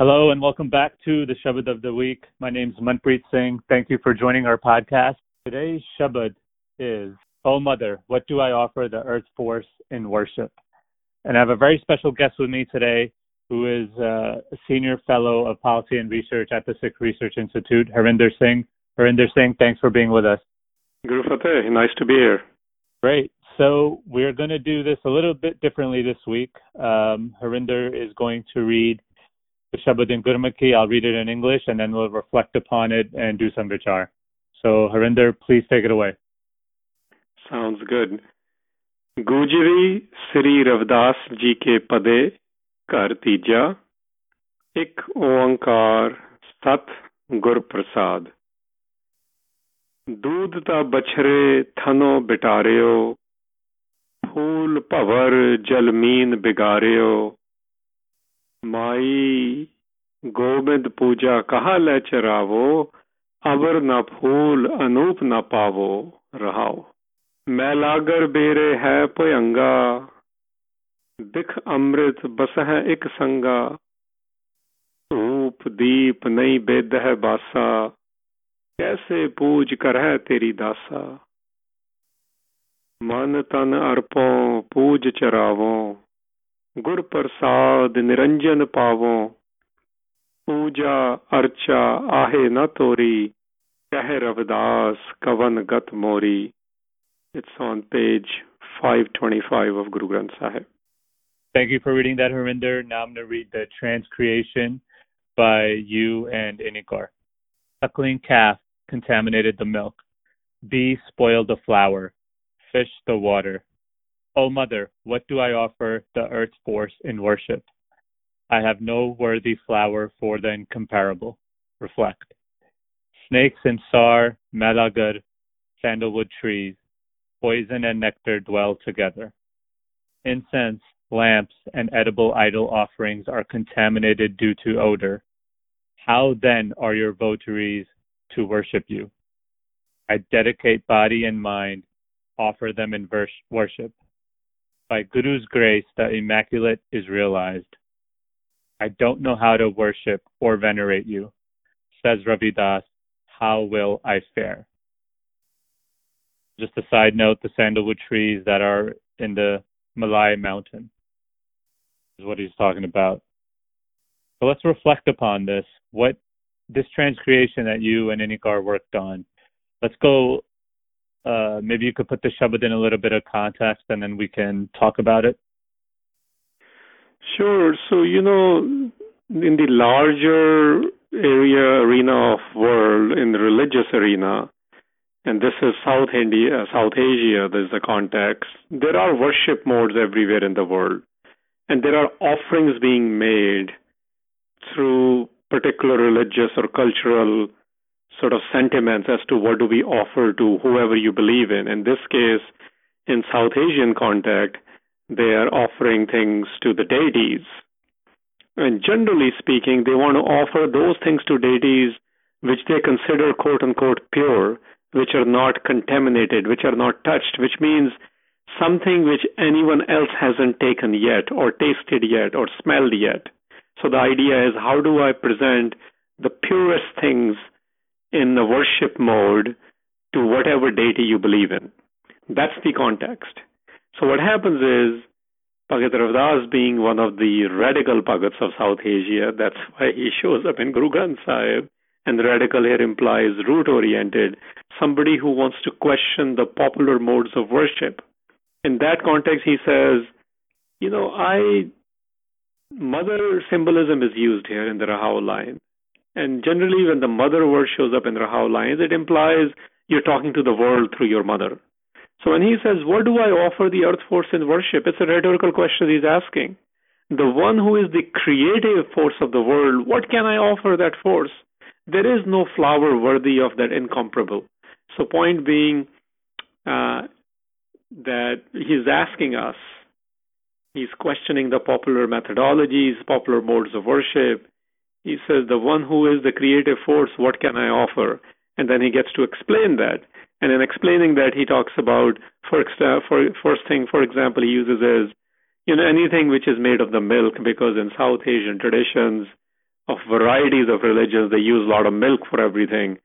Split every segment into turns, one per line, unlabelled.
Hello and welcome back to the Shabad of the Week. My name is Manpreet Singh. Thank you for joining our podcast. Today's Shabad is, Oh Mother, what do I offer the Earth Force in worship? And I have a very special guest with me today who is uh, a senior fellow of policy and research at the Sikh Research Institute, Harinder Singh. Harinder Singh, thanks for being with us.
Guru Fateh, nice to be here.
Great. So we're going to do this a little bit differently this week. Um, Harinder is going to read Shabad in Gurmukhi. I'll read it in English and then we'll reflect upon it and do some vichar. So Harinder, please take it away.
Sounds good. Gujri Sri Ravdas ji ke pade ਘਰ ਤੀਜਾ ਇੱਕ ਓੰਕਾਰ ਸਤ ਗੁਰ ਪ੍ਰਸਾਦ दूध ता बछरे थनो बिटारियो फूल भवर जलमीन बिगारियो माई गोबिंद पूजा, कहा ले चरावो अवर न फूल, अनूप न पावो, रहाओ। मैलागर बेरे है भयंगा दिख अमृत बस है एक संगा। धूप दीप नहीं बेद है बासा, कैसे पूज कर है तेरी दासा? मन तन अर्पो, पूज चरावों। it's on page 525 of Guru Granth Sahib.
Thank you for reading that, Harinder. Now I'm going to read the transcreation by you and Inni Kaur. Suckling calf contaminated the milk. Bee spoiled the flower. Fish the water. O mother, what do I offer the earth's force in worship? I have no worthy flower for the incomparable. Reflect. Snakes and Sar, Mailagar, sandalwood trees, poison and nectar dwell together. Incense, lamps, and edible idol offerings are contaminated due to odor. How then are your votaries to worship you? I dedicate body and mind, offer them in worship. By Guru's grace, the Immaculate is realized. I don't know how to worship or venerate you. Says Ravi Das, how will I fare? Just a side note, the sandalwood trees that are in the Malay mountain is what he's talking about. So let's reflect upon this. What this transcreation that you and Inni Kaur worked on. Let's go uh, maybe you could put the Shabad in a little bit of context and then we can talk about it.
Sure. So, you know, in the larger area arena of world, in the religious arena, and this is South India, South Asia, there's the context, there are worship modes everywhere in the world. And there are offerings being made through particular religious or cultural sort of sentiments as to what do we offer to whoever you believe in. In this case, in South Asian context, they are offering things to the deities. And generally speaking, they want to offer those things to deities which they consider quote unquote pure, which are not contaminated, which are not touched, which means something which anyone else hasn't taken yet, or tasted yet, or smelled yet. So the idea is how do I present the purest things in the worship mode to whatever deity you believe in. That's the context. So what happens is Bhagat Ravdas being one of the radical Bhagats of South Asia, that's why he shows up in Guru Granth Sahib. And radical here implies root oriented, somebody who wants to question the popular modes of worship. In that context, he says, you know, I, mother symbolism is used here in the Rahao line. And generally, when the mother word shows up in Rahao lines, it implies you're talking to the world through your mother. So when he says, What do I offer the earth force in worship? It's a rhetorical question he's asking. The one who is the creative force of the world, what can I offer that force? There is no flower worthy of that incomparable. So, point being uh, that he's asking us, he's questioning the popular methodologies, popular modes of worship, he says, The one who is the creative force, what can I offer? And then he gets to explain that. And in explaining that, he talks about, for, for first thing, for example, he uses is, you know, anything which is made of the milk, because in South Asian traditions of varieties of religions, they use a lot of milk for everything.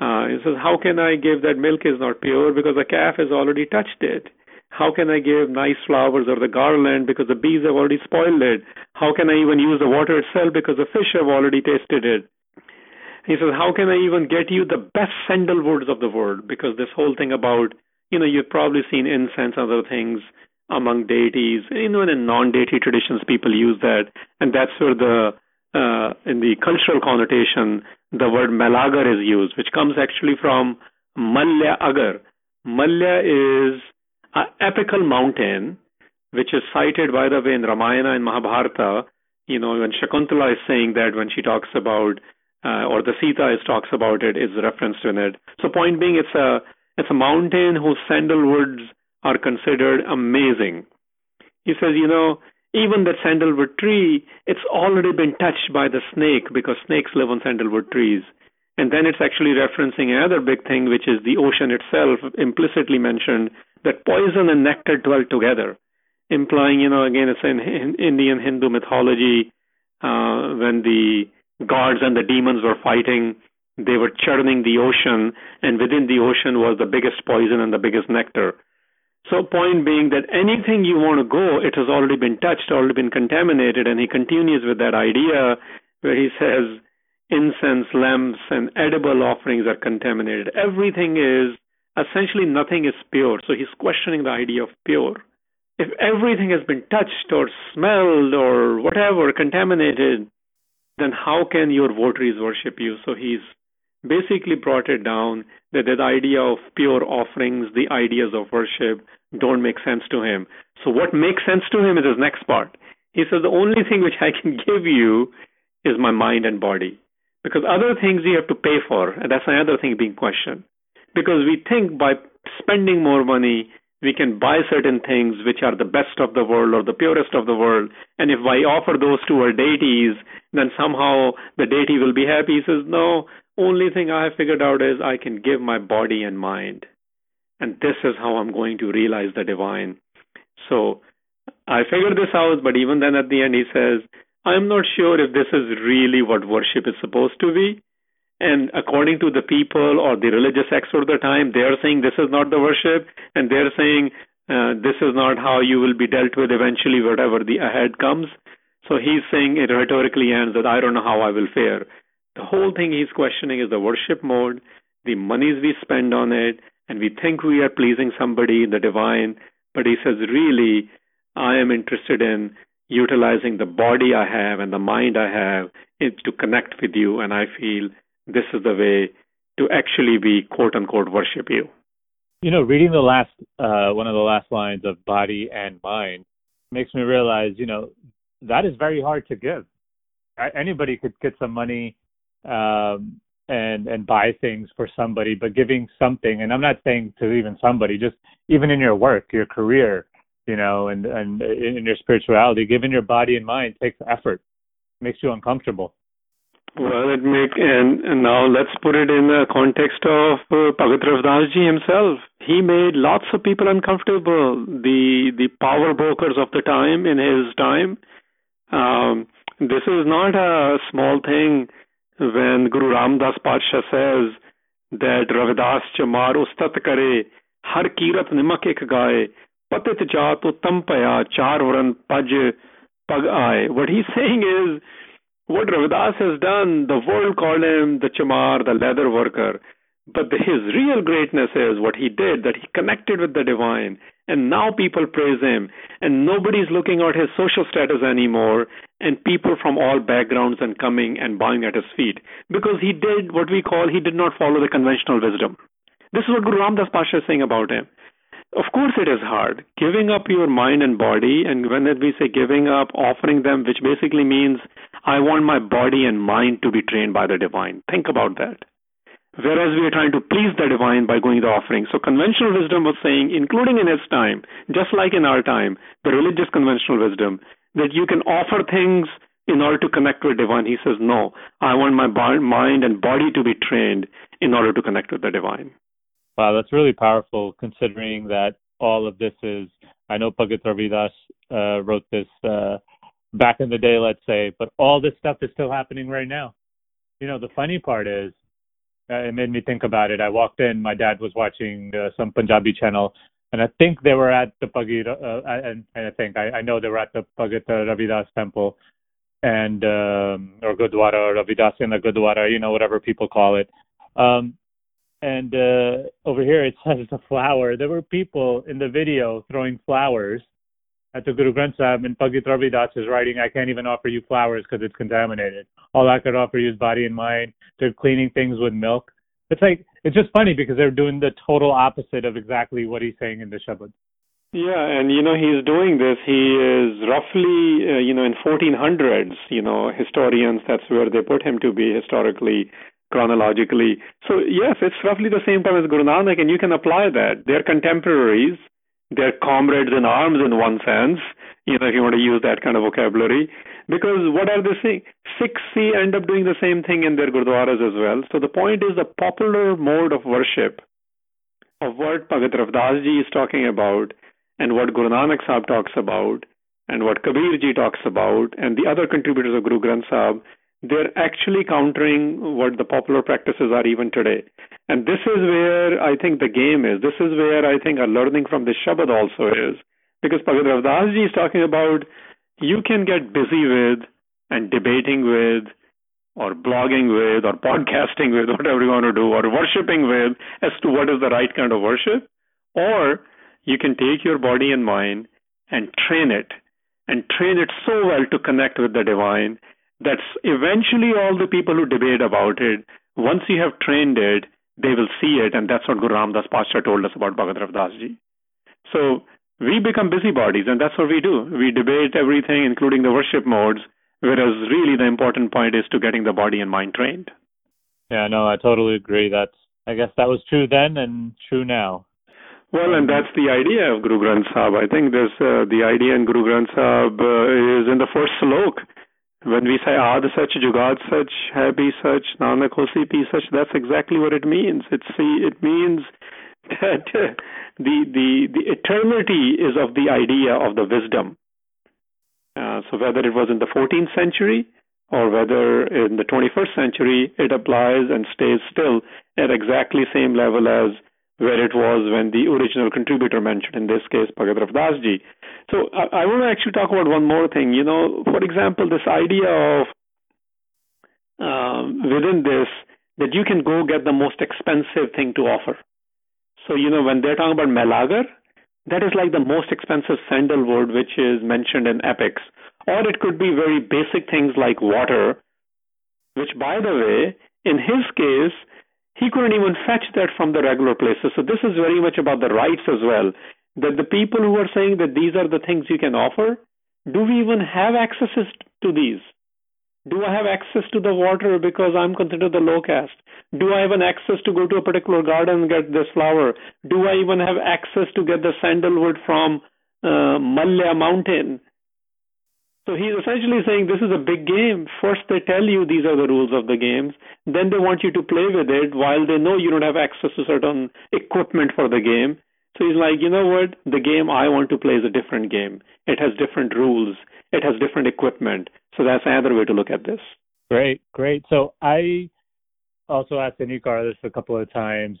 Uh, he says, how can I give that milk is not pure because the calf has already touched it? How can I give nice flowers or the garland because the bees have already spoiled it? How can I even use the water itself because the fish have already tasted it? He says, How can I even get you the best sandalwoods of the world? Because this whole thing about, you know, you've probably seen incense and other things among deities. Even in non deity traditions, people use that. And that's where the, uh, in the cultural connotation, the word Melagar is used, which comes actually from Malya Agar. Malya is an epical mountain, which is cited, by the way, in Ramayana and Mahabharata. You know, when Shakuntala is saying that when she talks about, uh, or the Sita is talks about it, is referenced in it. So, point being, it's a it's a mountain whose sandalwoods are considered amazing. He says, you know, even that sandalwood tree, it's already been touched by the snake because snakes live on sandalwood trees. And then it's actually referencing another big thing, which is the ocean itself, implicitly mentioned that poison and nectar dwell together, implying, you know, again, it's in, in Indian Hindu mythology uh, when the gods and the demons were fighting, they were churning the ocean, and within the ocean was the biggest poison and the biggest nectar. So, point being that anything you want to go, it has already been touched, already been contaminated, and he continues with that idea where he says incense, lamps, and edible offerings are contaminated. Everything is essentially nothing is pure. So he's questioning the idea of pure. If everything has been touched or smelled or whatever, contaminated, then how can your votaries worship you? So he's basically brought it down that the idea of pure offerings, the ideas of worship, don't make sense to him. So what makes sense to him is his next part. He says the only thing which I can give you is my mind and body. Because other things you have to pay for, and that's another thing being questioned because we think by spending more money we can buy certain things which are the best of the world or the purest of the world. And if i offer those to our deities then somehow the deity will be happy. He says no only thing i have figured out is i can give my body and mind. And this is how i'm going to realize the divine. So i figured this out but even then at the end he says i'm not sure if this is really what worship is supposed to be and according to the people or the religious experts of the time, they are saying this is not the worship, and they're saying uh, this is not how you will be dealt with eventually, whatever the ahead comes. So he's saying it rhetorically ends that I don't know how I will fare. The whole thing he's questioning is the worship mode, the monies we spend on it, and we think we are pleasing somebody, the divine, but he says, really, I am interested in utilizing the body I have and the mind I have to connect with you, and I feel this is the way to actually be quote unquote worship you.
You know, reading the last uh, one of the last lines of body and mind makes me realize, you know, that is very hard to give. Anybody could get some money um, and and buy things for somebody, but giving something, and I'm not saying to even somebody, just even in your work, your career, you know, and and in your spirituality, giving your body and mind takes effort, makes you uncomfortable.
Well, it make and, and now let's put it in the context of uh, Bhagat ji himself. He made lots of people uncomfortable. The the power brokers of the time in his time. Um, this is not a small thing. When Guru Ramdas Patsha says that Ravidas chamar ustat kare har kirat nimak ek gaye patit jaat uttam paya paj pag. What he's saying is what Ravidas has done, the world called him the chamar, the leather worker. But his real greatness is what he did, that he connected with the divine. And now people praise him. And nobody's looking at his social status anymore. And people from all backgrounds and coming and bowing at his feet. Because he did what we call, he did not follow the conventional wisdom. This is what Guru Ramdas Pasha is saying about him. Of course, it is hard. Giving up your mind and body, and when we say giving up, offering them, which basically means I want my body and mind to be trained by the divine. Think about that. Whereas we are trying to please the divine by going the offering. So conventional wisdom was saying, including in his time, just like in our time, the religious conventional wisdom, that you can offer things in order to connect with divine. He says, no, I want my mind and body to be trained in order to connect with the divine.
Wow, that's really powerful considering that all of this is, I know Bhagat Ravidas uh, wrote this uh, back in the day, let's say, but all this stuff is still happening right now. You know, the funny part is, uh, it made me think about it. I walked in, my dad was watching uh, some Punjabi channel, and I think they were at the Bhagir, uh, and, and I think I, I know they were at the Bhagat Ravidas temple, and um, or Gurdwara or Ravidas in the Gurdwara, you know, whatever people call it. Um, and uh, over here it says the flower. There were people in the video throwing flowers at the Guru Granth Sahib, and Bhagat Ravidas is writing, I can't even offer you flowers because it's contaminated. All I could offer you is body and mind. They're cleaning things with milk. It's like, it's just funny because they're doing the total opposite of exactly what he's saying in the Shabad.
Yeah, and you know he's doing this. He is roughly, uh, you know, in 1400s. You know, historians that's where they put him to be historically, chronologically. So yes, it's roughly the same time as Guru Nanak, and you can apply that. They're contemporaries. They're comrades in arms in one sense. You know, if you want to use that kind of vocabulary, because what are they saying? Sikhs see end up doing the same thing in their gurdwaras as well. So the point is the popular mode of worship of what Bhagat Ravdas ji is talking about and what Guru Nanak Sahib talks about and what Kabir ji talks about and the other contributors of Guru Granth Sahib, they're actually countering what the popular practices are even today. And this is where I think the game is. This is where I think our learning from the Shabad also is. Because Bhagat Ravdas is talking about you can get busy with and debating with or blogging with or podcasting with, whatever you want to do, or worshipping with as to what is the right kind of worship. Or you can take your body and mind and train it and train it so well to connect with the divine that eventually all the people who debate about it, once you have trained it, they will see it. And that's what Guru Ramdas Pasha told us about Bhagat Ravdas ji. So we become busybodies, and that's what we do. We debate everything, including the worship modes, whereas really the important point is to getting the body and mind trained.
Yeah, no, I totally agree. That's I guess that was true then and true now.
Well, and that's the idea of Guru Granth Sahib. I think this uh, the idea in Guru Granth Sahib uh, is in the first slok. When we say Ad Sach, Jugad Sach, Happy Sach, Nanak Hosi Bhi Sach, that's exactly what it means. It's it means that the the the eternity is of the idea of the wisdom. Uh, so whether it was in the 14th century or whether in the 21st century, it applies and stays still at exactly same level as where it was when the original contributor mentioned, in this case, Bhagat Ravdas ji. So I, I want to actually talk about one more thing. You know, for example, this idea of um, within this that you can go get the most expensive thing to offer. So, you know, when they're talking about Melagar, that is like the most expensive sandalwood which is mentioned in epics. Or it could be very basic things like water, which, by the way, in his case, he couldn't even fetch that from the regular places. So this is very much about the rights as well. That the people who are saying that these are the things you can offer, do we even have access to these? Do I have access to the water because I'm considered the low caste? Do I have an access to go to a particular garden and get this flower? Do I even have access to get the sandalwood from uh, mountain? So he's essentially saying this is a big game. First, they tell you these are the rules of the games. Then they want you to play with it while they know you don't have access to certain equipment for the game. So he's like, you know what? The game I want to play is a different game. It has different rules. It has different equipment. So that's another way to look at this.
Great, great. So I also asked Inni Kaur this a couple of times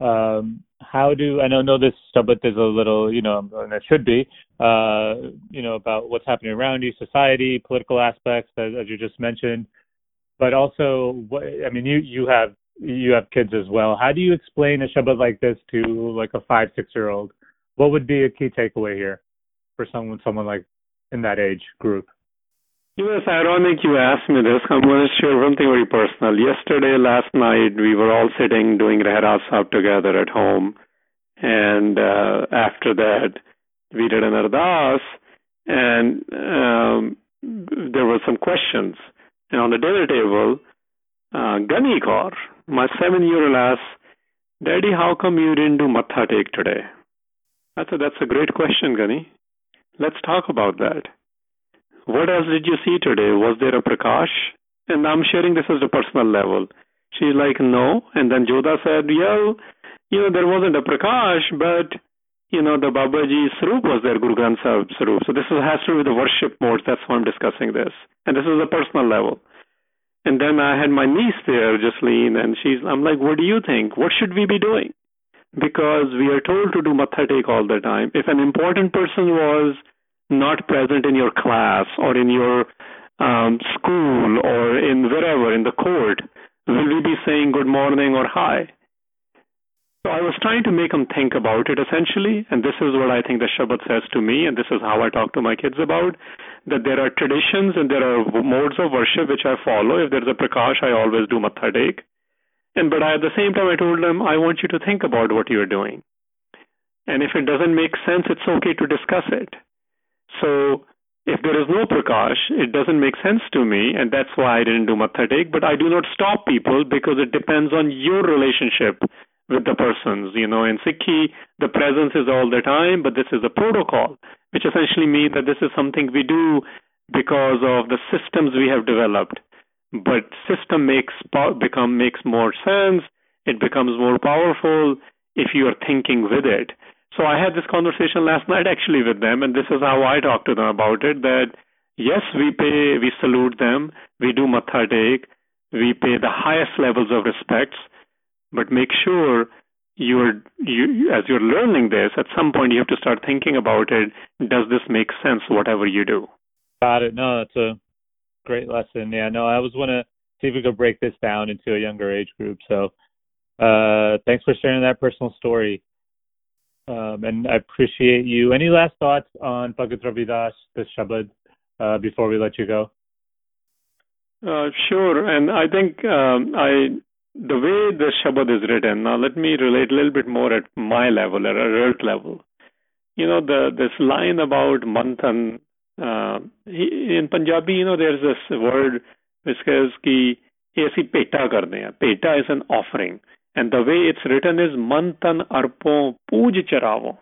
um, how do I don't know this stuff, but is a little, you know, and it should be, uh, you know, about what's happening around you, society, political aspects, as, as you just mentioned, but also, what, I mean, you you have you have kids as well. How do you explain a Shabad like this to like a five six year old? What would be a key takeaway here for someone someone like in that age group?
You know, it's ironic you asked me this. I'm going to share something very personal. Yesterday, last night, we were all sitting doing Rehras Sahib together at home. And uh, after that, we did an ardas, and um, there were some questions. And on the dinner table, uh, Gani Kaur, my seven-year-old asked, Daddy, how come you didn't do Matha Tek today? I said, that's a great question, Gani. Let's talk about that. What else did you see today? Was there a Prakash? And I'm sharing this at a personal level. She's like, no. And then Joda said, yeah, you know, there wasn't a Prakash, but, you know, the Babaji Sarup was there, Guru Granth Sahib Sarup. So this is, has to do with the worship modes. That's why I'm discussing this. And this is a personal level. And then I had my niece there, Jasleen, and she's, I'm like, what do you think? What should we be doing? Because we are told to do matha all the time. If an important person was not present in your class or in your um, school or in wherever, in the court, will we be saying good morning or hi? So I was trying to make them think about it essentially, and this is what I think the Shabad says to me, and this is how I talk to my kids about that there are traditions and there are modes of worship which I follow. If there's a prakash, I always do matha. And but I, at the same time, I told them I want you to think about what you're doing, and if it doesn't make sense, it's okay to discuss it. So if there is no prakash, it doesn't make sense to me, and that's why I didn't do matha. But I do not stop people because it depends on your relationship with the persons. You know, in Sikhi, the presence is all the time, but this is a protocol, which essentially means that this is something we do because of the systems we have developed. But system makes become makes more sense. It becomes more powerful if you are thinking with it. So I had this conversation last night actually with them, and this is how I talked to them about it. That yes, we pay, we salute them, we do matha we pay the highest levels of respects, but make sure you're you as you're learning this at some point you have to start thinking about it. Does this make sense whatever you do?
Got it. No that's a great lesson. Yeah no i was want to see if we could break this down into a younger age group. So uh thanks for sharing that personal story. Um and i appreciate you. Any last thoughts on bhagat ravidas the shabad uh before we let you go?
Uh, sure, and I think um, I the way the Shabad is written, now let me relate a little bit more at my level, at a earth level. You know, the this line about manthan, uh, in Punjabi, you know, there's this word which says ki esi peta karne hai. Is an offering. And the way it's written is manthan arpon puj charavo.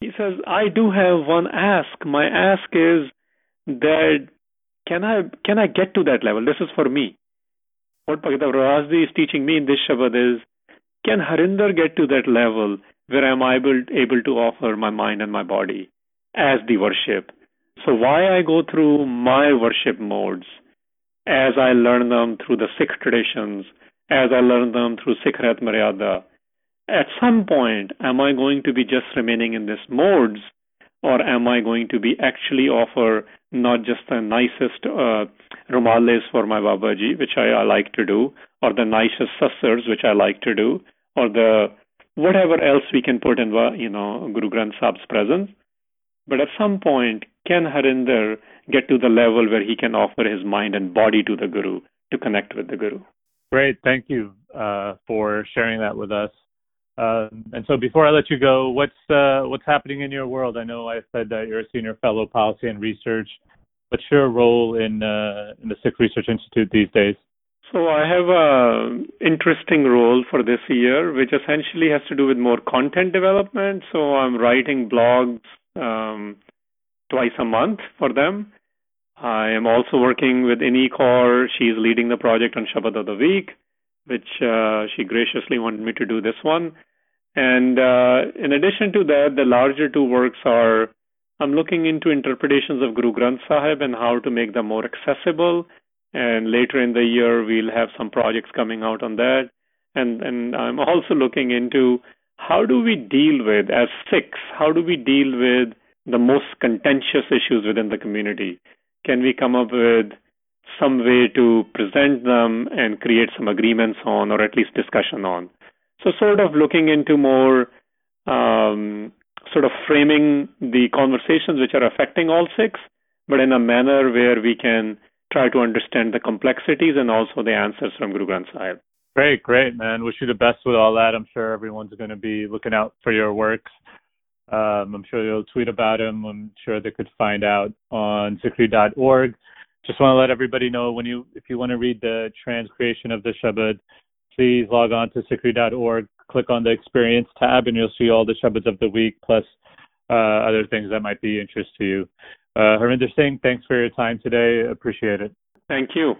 He says, I do have one ask. My ask is that can I can I get to that level? This is for me what Bhagavad Rasdi is teaching me in this Shabad is, can Harinder get to that level where I'm able, able to offer my mind and my body as the worship? So why I go through my worship modes as I learn them through the Sikh traditions, as I learn them through Sikh Rahit Maryada, at some point, am I going to be just remaining in these modes, or am I going to be actually offer not just the nicest uh, rumales for my Babaji, which I, I like to do, or the nicest sasars, which I like to do, or the whatever else we can put in, you know, Guru Granth Sahib's presence. But at some point, can Harinder get to the level where he can offer his mind and body to the Guru to connect with the Guru?
Great, thank you uh, for sharing that with us. Um, and so, before I let you go, what's uh, what's happening in your world? I know I said that you're a senior fellow policy and research. What's your role in uh, in the Sikh Research Institute these days?
So I have a interesting role for this year, which essentially has to do with more content development. So I'm writing blogs um, twice a month for them. I am also working with Inni Kaur. She's leading the project on Shabad of the Week, which uh, she graciously wanted me to do this one. And uh, in addition to that, the larger two works are I'm looking into interpretations of Guru Granth Sahib and how to make them more accessible. And later in the year, we'll have some projects coming out on that. And, and I'm also looking into how do we deal with, as Sikhs, how do we deal with the most contentious issues within the community? Can we come up with some way to present them and create some agreements on, or at least discussion on? So, sort of looking into more um, sort of framing the conversations which are affecting all Sikhs, but in a manner where we can try to understand the complexities and also the answers from Guru Granth Sahib.
Great, great, man. Wish you the best with all that. I'm sure everyone's going to be looking out for your works. Um, I'm sure you'll tweet about them. I'm sure they could find out on sikhri.org. Just want to let everybody know when you, if you want to read the transcreation of the Shabad, please log on to sikhri.org, click on the experience tab, and you'll see all the Shabads of the week plus uh, other things that might be interest to you. Uh, Harinder Singh, thanks for your time today. Appreciate it.
Thank you.